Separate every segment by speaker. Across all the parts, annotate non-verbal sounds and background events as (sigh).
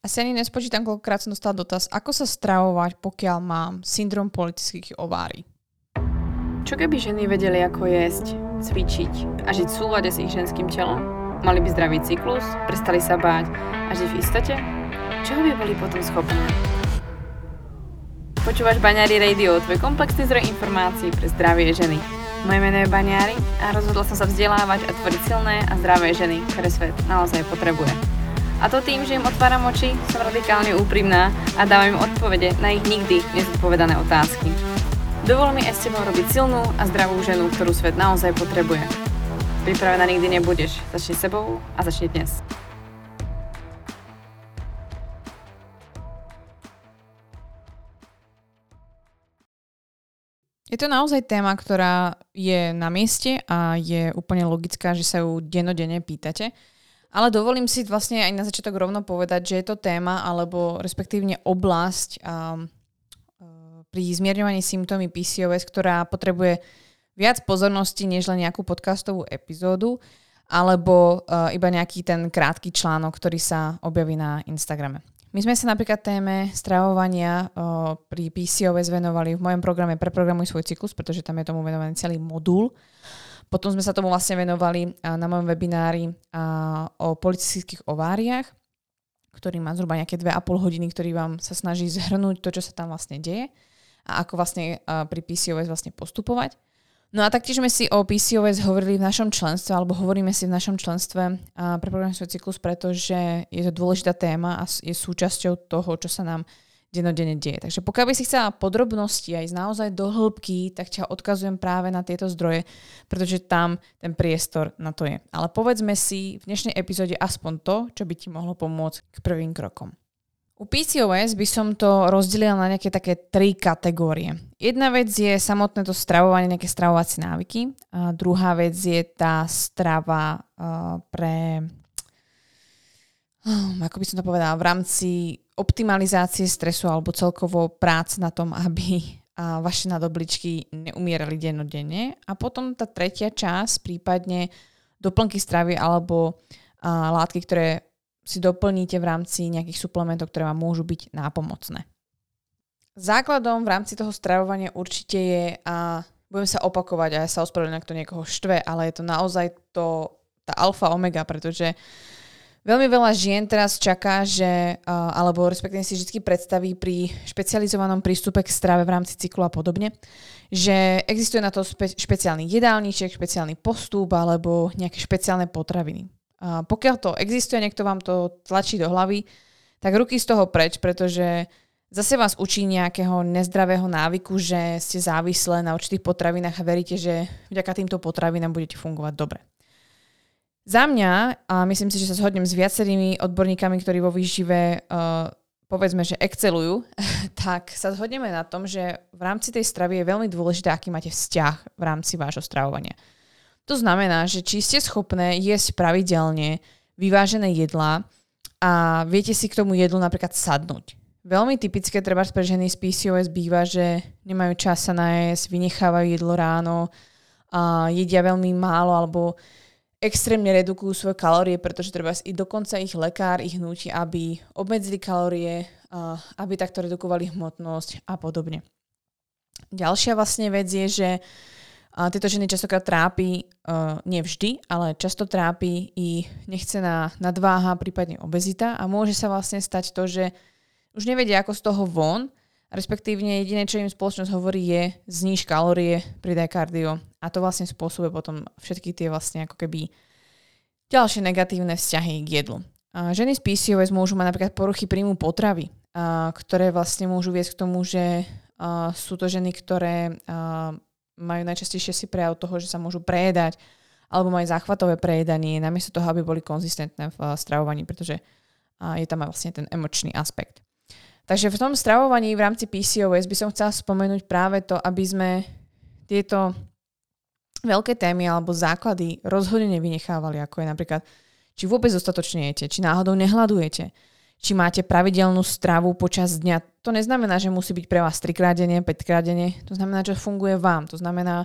Speaker 1: Asi ani nespočítam, koľkokrát som dostala dotaz, ako sa stravovať, pokiaľ mám syndrom politických ovárií.
Speaker 2: Čo keby ženy vedeli, ako jesť, cvičiť a žiť v súlade s ich ženským telom? Mali by zdravý cyklus, prestali sa báť a žiť v istote? Čoho by boli potom schopné? Počúvaš Baňári Radio, tvoj komplexný zdroj informácií pre zdravie ženy. Moje meno je Baňári a rozhodla som sa vzdelávať a tvoriť silné a zdravé ženy, ktoré svet naozaj potrebuje. A to tým, že im otváram oči, som radikálne úprimná a dávam im odpovede na ich nikdy nezodpovedané otázky. Dovol mi aj s tebou robiť silnú a zdravú ženu, ktorú svet naozaj potrebuje. Pripravená nikdy nebudeš. Začni sebou a začni dnes.
Speaker 1: Je to naozaj téma, ktorá je na mieste a je úplne logická, že sa ju denodene pýtate. Ale dovolím si vlastne aj na začiatok rovno povedať, že je to téma alebo respektívne oblasť um, uh, pri zmierňovaní symptómy PCOS, ktorá potrebuje viac pozornosti než len nejakú podcastovú epizódu alebo uh, iba nejaký ten krátky článok, ktorý sa objaví na Instagrame. My sme sa napríklad téme stravovania uh, pri PCOS venovali v mojom programe Preprogramuj svoj cyklus, pretože tam je tomu venovaný celý modul. Potom sme sa tomu vlastne venovali na mojom webinári o politických ováriách, ktorý má zhruba nejaké 2,5 hodiny, ktorý vám sa snaží zhrnúť to, čo sa tam vlastne deje a ako vlastne pri PCOS vlastne postupovať. No a taktiež sme si o PCOS hovorili v našom členstve, alebo hovoríme si v našom členstve pre program cyklus, pretože je to dôležitá téma a je súčasťou toho, čo sa nám denodene deje. Takže pokiaľ by si chcela podrobnosti aj naozaj do hĺbky, tak ťa odkazujem práve na tieto zdroje, pretože tam ten priestor na to je. Ale povedzme si v dnešnej epizóde aspoň to, čo by ti mohlo pomôcť k prvým krokom. U PCOS by som to rozdelila na nejaké také tri kategórie. Jedna vec je samotné to stravovanie, nejaké stravovacie návyky. A druhá vec je tá strava uh, pre um, ako by som to povedala, v rámci optimalizácie stresu alebo celkovo prác na tom, aby a vaše nadobličky neumierali dennodenne. A potom tá tretia časť, prípadne doplnky stravy alebo a, látky, ktoré si doplníte v rámci nejakých suplementov, ktoré vám môžu byť nápomocné. Základom v rámci toho stravovania určite je, a budem sa opakovať a ja sa ospravedlňujem, ak to niekoho štve, ale je to naozaj to, tá alfa omega, pretože Veľmi veľa žien teraz čaká, že, alebo respektíve si vždy predstaví pri špecializovanom prístupe k strave v rámci cyklu a podobne, že existuje na to spe- špeciálny jedálniček, špeciálny postup alebo nejaké špeciálne potraviny. A pokiaľ to existuje, niekto vám to tlačí do hlavy, tak ruky z toho preč, pretože zase vás učí nejakého nezdravého návyku, že ste závislé na určitých potravinách a veríte, že vďaka týmto potravinám budete fungovať dobre. Za mňa, a myslím si, že sa zhodnem s viacerými odborníkami, ktorí vo výžive uh, povedzme, že excelujú, (laughs) tak sa zhodneme na tom, že v rámci tej stravy je veľmi dôležité, aký máte vzťah v rámci vášho stravovania. To znamená, že či ste schopné jesť pravidelne vyvážené jedlá a viete si k tomu jedlu napríklad sadnúť. Veľmi typické treba pre ženy z PCOS býva, že nemajú čas sa najesť, vynechávajú jedlo ráno, a jedia veľmi málo alebo extrémne redukujú svoje kalórie, pretože treba i dokonca ich lekár ich nutí, aby obmedzili kalórie, aby takto redukovali hmotnosť a podobne. Ďalšia vlastne vec je, že tieto ženy častokrát trápi, nevždy, ale často trápi i nechcená nadváha, prípadne obezita a môže sa vlastne stať to, že už nevedia ako z toho von respektívne jediné, čo im spoločnosť hovorí je zníž kalórie, pridaj kardio a to vlastne spôsobuje potom všetky tie vlastne ako keby ďalšie negatívne vzťahy k jedlu. Ženy z PCOS môžu mať napríklad poruchy príjmu potravy, ktoré vlastne môžu viesť k tomu, že sú to ženy, ktoré majú najčastejšie si prejav toho, že sa môžu prejedať alebo majú záchvatové prejedanie, namiesto toho, aby boli konzistentné v stravovaní, pretože je tam aj vlastne ten emočný aspekt. Takže v tom stravovaní v rámci PCOS by som chcela spomenúť práve to, aby sme tieto veľké témy alebo základy rozhodne nevynechávali, ako je napríklad, či vôbec dostatočne jete, či náhodou nehľadujete, či máte pravidelnú stravu počas dňa. To neznamená, že musí byť pre vás 3 krát denne, 5 krát denne. To znamená, že funguje vám. To znamená,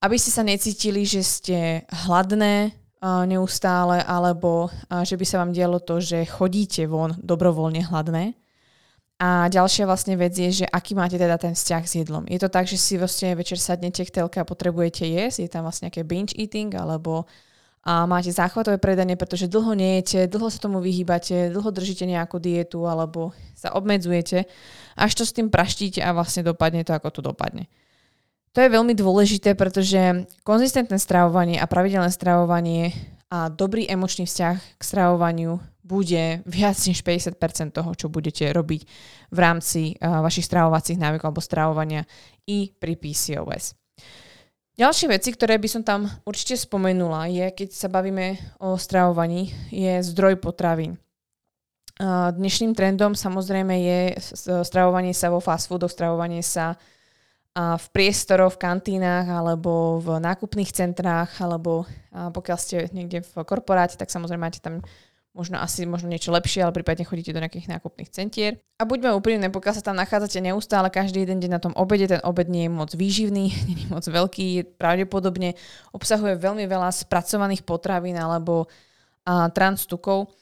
Speaker 1: aby ste sa necítili, že ste hladné, neustále, alebo že by sa vám dialo to, že chodíte von dobrovoľne hladné. A ďalšia vlastne vec je, že aký máte teda ten vzťah s jedlom. Je to tak, že si vlastne večer sadnete k telke a potrebujete jesť, je tam vlastne nejaké binge eating, alebo a máte záchvatové predanie, pretože dlho nejete, dlho sa tomu vyhýbate, dlho držíte nejakú dietu alebo sa obmedzujete, až to s tým praštíte a vlastne dopadne to, ako to dopadne. To je veľmi dôležité, pretože konzistentné stravovanie a pravidelné stravovanie a dobrý emočný vzťah k stravovaniu bude viac než 50% toho, čo budete robiť v rámci uh, vašich stravovacích návykov alebo stravovania i pri PCOS. Ďalšie veci, ktoré by som tam určite spomenula, je, keď sa bavíme o stravovaní, je zdroj potravín. Dnešným trendom samozrejme je stravovanie sa vo fast foodoch, stravovanie sa v priestoroch, v kantínach alebo v nákupných centrách alebo pokiaľ ste niekde v korporáte, tak samozrejme máte tam možno asi možno niečo lepšie, ale prípadne chodíte do nejakých nákupných centier. A buďme úprimné, pokiaľ sa tam nachádzate neustále každý jeden deň na tom obede, ten obed nie je moc výživný, (laughs) nie je moc veľký, pravdepodobne obsahuje veľmi veľa spracovaných potravín alebo a, transtukov,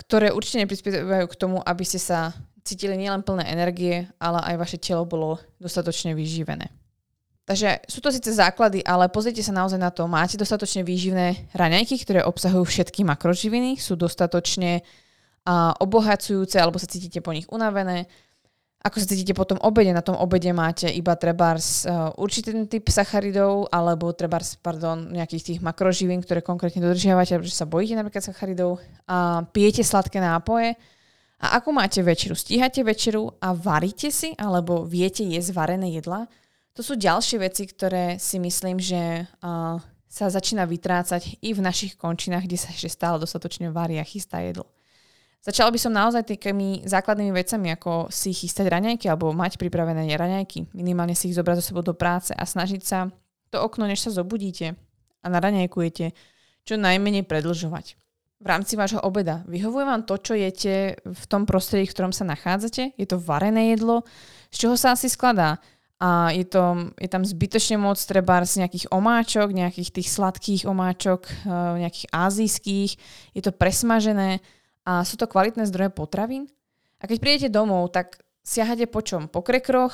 Speaker 1: ktoré určite neprispievajú k tomu, aby ste sa cítili nielen plné energie, ale aj vaše telo bolo dostatočne vyživené. Takže sú to síce základy, ale pozrite sa naozaj na to. Máte dostatočne výživné raňajky, ktoré obsahujú všetky makroživiny, sú dostatočne obohacujúce alebo sa cítite po nich unavené. Ako sa cítite po tom obede? Na tom obede máte iba trebárs uh, určitý typ sacharidov alebo trebárs, pardon, nejakých tých makroživín, ktoré konkrétne dodržiavate, pretože sa bojíte napríklad sacharidov. A pijete sladké nápoje, a ako máte večeru? Stíhate večeru a varíte si, alebo viete jesť varené jedla? To sú ďalšie veci, ktoré si myslím, že uh, sa začína vytrácať i v našich končinách, kde sa ešte stále dostatočne varí a chystá jedlo. Začala by som naozaj takými základnými vecami, ako si chystať raňajky alebo mať pripravené raňajky. Minimálne si ich zobrať so sebou do práce a snažiť sa to okno, než sa zobudíte a naraňajkujete, čo najmenej predlžovať v rámci vášho obeda. Vyhovuje vám to, čo jete v tom prostredí, v ktorom sa nachádzate? Je to varené jedlo? Z čoho sa asi skladá? A je, to, je tam zbytočne moc treba z nejakých omáčok, nejakých tých sladkých omáčok, eh, nejakých azijských. Je to presmažené a sú to kvalitné zdroje potravín. A keď prídete domov, tak siahate po čom? Po krekroch,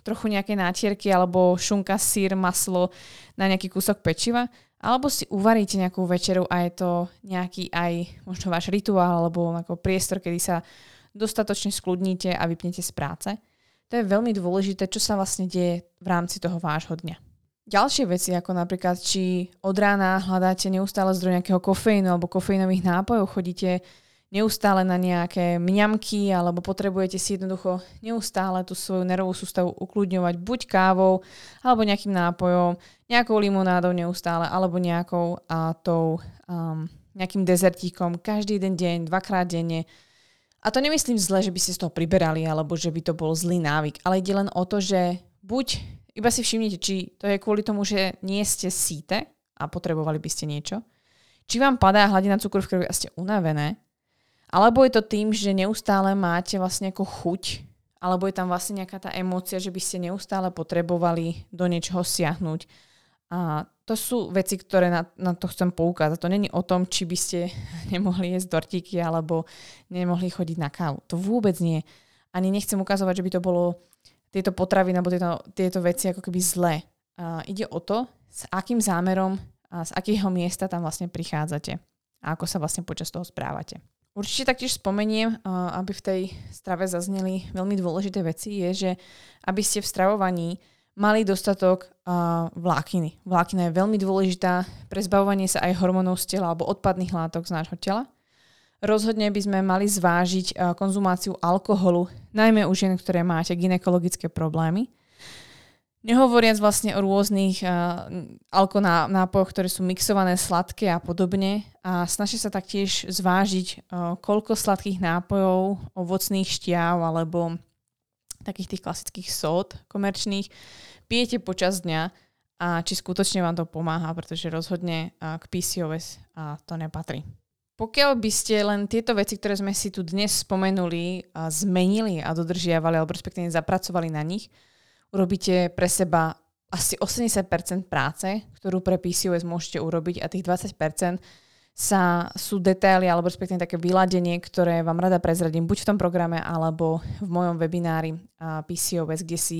Speaker 1: trochu nejaké nátierky alebo šunka, sír, maslo na nejaký kúsok pečiva alebo si uvaríte nejakú večeru a je to nejaký aj možno váš rituál alebo ako priestor, kedy sa dostatočne skľudníte a vypnete z práce. To je veľmi dôležité, čo sa vlastne deje v rámci toho vášho dňa. Ďalšie veci, ako napríklad, či od rána hľadáte neustále zdroj nejakého kofeínu alebo kofeínových nápojov, chodíte neustále na nejaké mňamky alebo potrebujete si jednoducho neustále tú svoju nervovú sústavu ukludňovať buď kávou alebo nejakým nápojom, nejakou limonádou neustále alebo nejakou a tou um, nejakým dezertíkom každý den deň, dvakrát denne. A to nemyslím zle, že by ste z toho priberali alebo že by to bol zlý návyk, ale ide len o to, že buď iba si všimnite, či to je kvôli tomu, že nie ste síte a potrebovali by ste niečo, či vám padá hladina cukru v krvi a ste unavené, alebo je to tým, že neustále máte vlastne ako chuť, alebo je tam vlastne nejaká tá emócia, že by ste neustále potrebovali do niečoho siahnuť. A to sú veci, ktoré na, na to chcem poukázať. To není o tom, či by ste (laughs) nemohli jesť dortíky alebo nemohli chodiť na kávu. To vôbec nie. Ani nechcem ukazovať, že by to bolo tieto potravy alebo tieto, tieto veci ako keby zlé. A ide o to, s akým zámerom a z akého miesta tam vlastne prichádzate a ako sa vlastne počas toho správate. Určite taktiež spomeniem, aby v tej strave zazneli veľmi dôležité veci, je, že aby ste v stravovaní mali dostatok vlákiny. Vlákina je veľmi dôležitá pre zbavovanie sa aj hormónov z tela alebo odpadných látok z nášho tela. Rozhodne by sme mali zvážiť konzumáciu alkoholu, najmä u žien, ktoré máte ginekologické problémy. Nehovoriac vlastne o rôznych uh, alkonápojoch, ktoré sú mixované, sladké a podobne. A snažte sa taktiež zvážiť, uh, koľko sladkých nápojov, ovocných šťav alebo takých tých klasických sód komerčných pijete počas dňa a či skutočne vám to pomáha, pretože rozhodne uh, k PCOS uh, to nepatrí. Pokiaľ by ste len tieto veci, ktoré sme si tu dnes spomenuli, uh, zmenili a dodržiavali, alebo respektíve zapracovali na nich, urobíte pre seba asi 80% práce, ktorú pre PCOS môžete urobiť a tých 20% sa, sú detaily alebo respektíve také vyladenie, ktoré vám rada prezradím buď v tom programe alebo v mojom webinári PCOS, kde si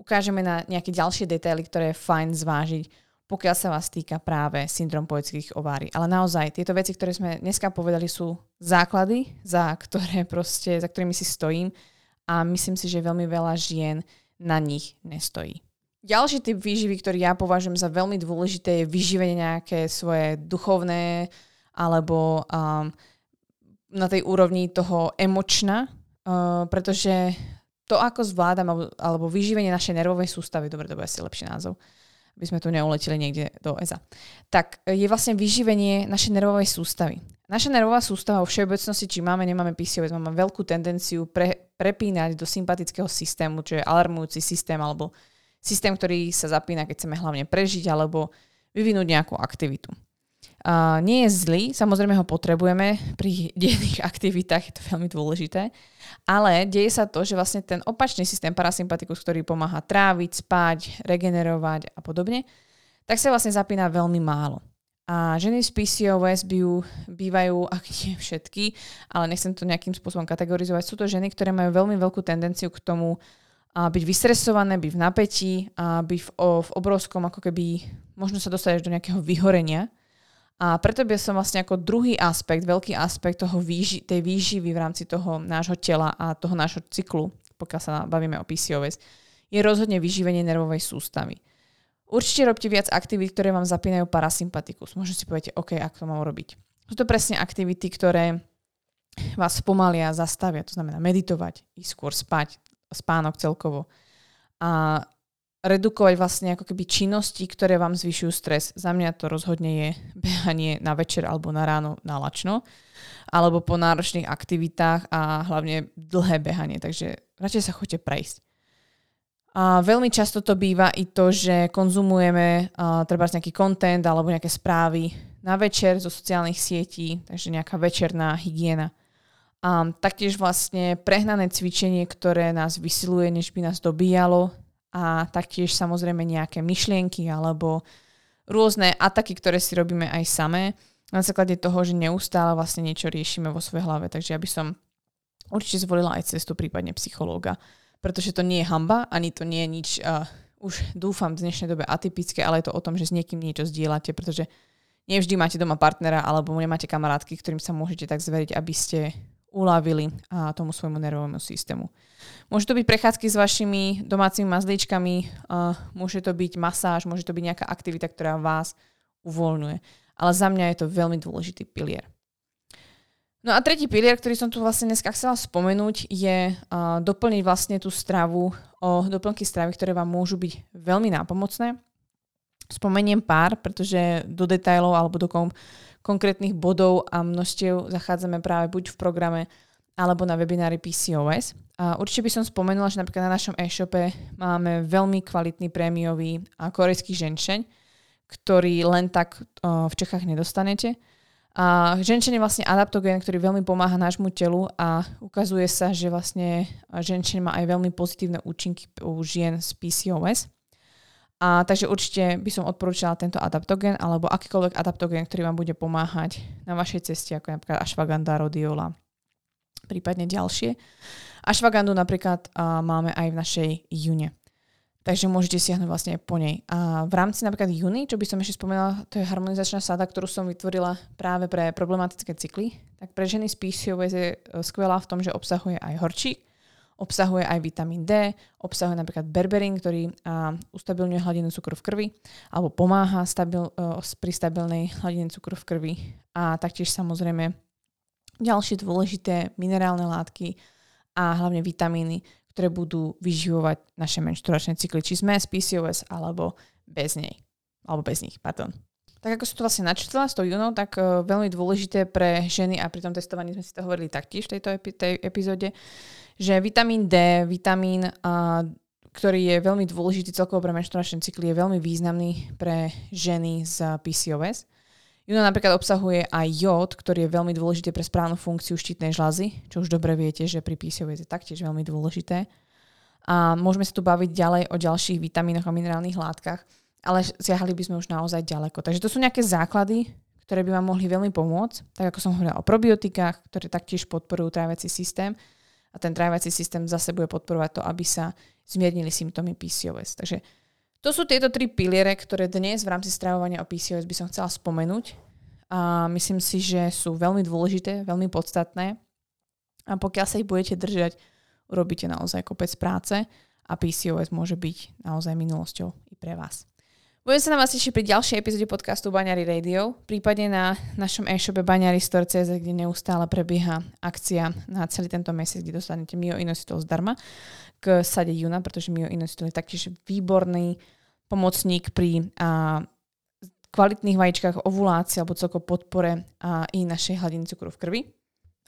Speaker 1: ukážeme na nejaké ďalšie detaily, ktoré je fajn zvážiť, pokiaľ sa vás týka práve syndrom poetických ovári. Ale naozaj, tieto veci, ktoré sme dneska povedali, sú základy, za, ktoré proste, za ktorými si stojím a myslím si, že veľmi veľa žien na nich nestojí. Ďalší typ výživy, ktorý ja považujem za veľmi dôležité, je vyživenie nejaké svoje duchovné alebo um, na tej úrovni toho emočna, uh, pretože to, ako zvládam, alebo, vyživenie našej nervovej sústavy, dobre, to bude asi lepší názov, aby sme tu neuletili niekde do EZA, tak je vlastne vyživenie našej nervovej sústavy. Naša nervová sústava vo všeobecnosti, či máme, nemáme PCOS, máme veľkú tendenciu pre, prepínať do sympatického systému, čo je alarmujúci systém alebo systém, ktorý sa zapína, keď chceme hlavne prežiť alebo vyvinúť nejakú aktivitu. Uh, nie je zlý, samozrejme ho potrebujeme pri (laughs) denných aktivitách, je to veľmi dôležité, ale deje sa to, že vlastne ten opačný systém parasympatikus, ktorý pomáha tráviť, spať, regenerovať a podobne, tak sa vlastne zapína veľmi málo. A ženy z PCOS bývajú, ak nie všetky, ale nechcem to nejakým spôsobom kategorizovať, sú to ženy, ktoré majú veľmi veľkú tendenciu k tomu a byť vystresované, byť v napätí a byť v, v obrovskom, ako keby, možno sa dostať do nejakého vyhorenia. A preto by som vlastne ako druhý aspekt, veľký aspekt toho výži, tej výživy v rámci toho nášho tela a toho nášho cyklu, pokiaľ sa bavíme o PCOS, je rozhodne vyživenie nervovej sústavy. Určite robte viac aktivít, ktoré vám zapínajú parasympatikus. Možno si poviete, OK, ako to mám robiť. Sú to presne aktivity, ktoré vás spomalia, zastavia, to znamená meditovať, ísť skôr spať, spánok celkovo. A redukovať vlastne ako keby činnosti, ktoré vám zvyšujú stres. Za mňa to rozhodne je behanie na večer alebo na ráno na lačno, alebo po náročných aktivitách a hlavne dlhé behanie, takže radšej sa choďte prejsť. A veľmi často to býva i to, že konzumujeme uh, treba nejaký content alebo nejaké správy na večer zo sociálnych sietí, takže nejaká večerná hygiena. A taktiež vlastne prehnané cvičenie, ktoré nás vysiluje, než by nás dobíjalo. A taktiež samozrejme nejaké myšlienky alebo rôzne ataky, ktoré si robíme aj samé na základe toho, že neustále vlastne niečo riešime vo svojej hlave. Takže ja by som určite zvolila aj cestu prípadne psychológa. Pretože to nie je hamba, ani to nie je nič, uh, už dúfam v dnešnej dobe atypické, ale je to o tom, že s niekým niečo zdieľate, pretože nevždy máte doma partnera alebo nemáte kamarátky, ktorým sa môžete tak zveriť, aby ste uľavili a, tomu svojmu nervovému systému. Môže to byť prechádzky s vašimi domácimi mazlíčkami, a, môže to byť masáž, môže to byť nejaká aktivita, ktorá vás uvoľňuje. Ale za mňa je to veľmi dôležitý pilier. No a tretí pilier, ktorý som tu vlastne dneska chcela spomenúť, je uh, doplniť vlastne tú stravu o doplnky stravy, ktoré vám môžu byť veľmi nápomocné. Spomeniem pár, pretože do detajlov alebo do kom- konkrétnych bodov a množstiev zachádzame práve buď v programe alebo na webinári PCOS. A určite by som spomenula, že napríklad na našom e-shope máme veľmi kvalitný prémiový korejský ženšeň, ktorý len tak v Čechách nedostanete. A ženšeň je vlastne adaptogén, ktorý veľmi pomáha nášmu telu a ukazuje sa, že vlastne ženšeň má aj veľmi pozitívne účinky u žien z PCOS. A takže určite by som odporúčala tento adaptogen alebo akýkoľvek adaptogen, ktorý vám bude pomáhať na vašej ceste, ako napríklad ashwagandha, rhodiola, prípadne ďalšie. Ashwagandu napríklad uh, máme aj v našej june. Takže môžete siahnuť vlastne po nej. A v rámci napríklad júny, čo by som ešte spomenula, to je harmonizačná sáda, ktorú som vytvorila práve pre problematické cykly. Tak pre ženy z PCOS je skvelá v tom, že obsahuje aj horčík, Obsahuje aj vitamín D, obsahuje napríklad berberín, ktorý ustabilňuje hladinu cukru v krvi alebo pomáha stabil, e, pri stabilnej hladine cukru v krvi. A taktiež samozrejme ďalšie dôležité minerálne látky a hlavne vitamíny, ktoré budú vyživovať naše menšturačné cykly, či sme z PCOS alebo bez nej. Alebo bez nich, pardon. Tak ako som to vlastne načítala s tou junou, tak uh, veľmi dôležité pre ženy a pri tom testovaní sme si to hovorili taktiež v tejto epi- tej epizóde, že vitamín D, vitamín, a, ktorý je veľmi dôležitý celkovo pre menštruačný cykl, je veľmi významný pre ženy z PCOS. Juna napríklad obsahuje aj jód, ktorý je veľmi dôležitý pre správnu funkciu štítnej žľazy, čo už dobre viete, že pri PCOS je taktiež veľmi dôležité. A môžeme sa tu baviť ďalej o ďalších vitamínoch a minerálnych látkach, ale siahali by sme už naozaj ďaleko. Takže to sú nejaké základy, ktoré by vám mohli veľmi pomôcť, tak ako som hovorila o probiotikách, ktoré taktiež podporujú tráviaci systém a ten tráviaci systém zase bude podporovať to, aby sa zmiernili symptómy PCOS. Takže to sú tieto tri piliere, ktoré dnes v rámci stravovania o PCOS by som chcela spomenúť a myslím si, že sú veľmi dôležité, veľmi podstatné a pokiaľ sa ich budete držať, urobíte naozaj kopec práce a PCOS môže byť naozaj minulosťou i pre vás. Budem sa na vás tešiť pri ďalšej epizóde podcastu Baňary Radio, prípadne na našom e-shope Baňary Store.cz, kde neustále prebieha akcia na celý tento mesiac, kde dostanete Mio Inositol zdarma k sade Juna, pretože Mio Inositol je taktiež výborný pomocník pri a, kvalitných vajíčkach, ovulácii alebo celkovo podpore a, i našej hladiny cukru v krvi.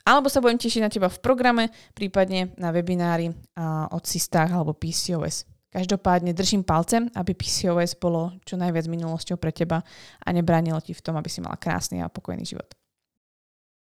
Speaker 1: Alebo sa budem tešiť na teba v programe, prípadne na webinári a, o cystách alebo PCOS. Každopádne držím palcem, aby PCOS bolo čo najviac minulosťou pre teba a nebránilo ti v tom, aby si mala krásny a pokojný život.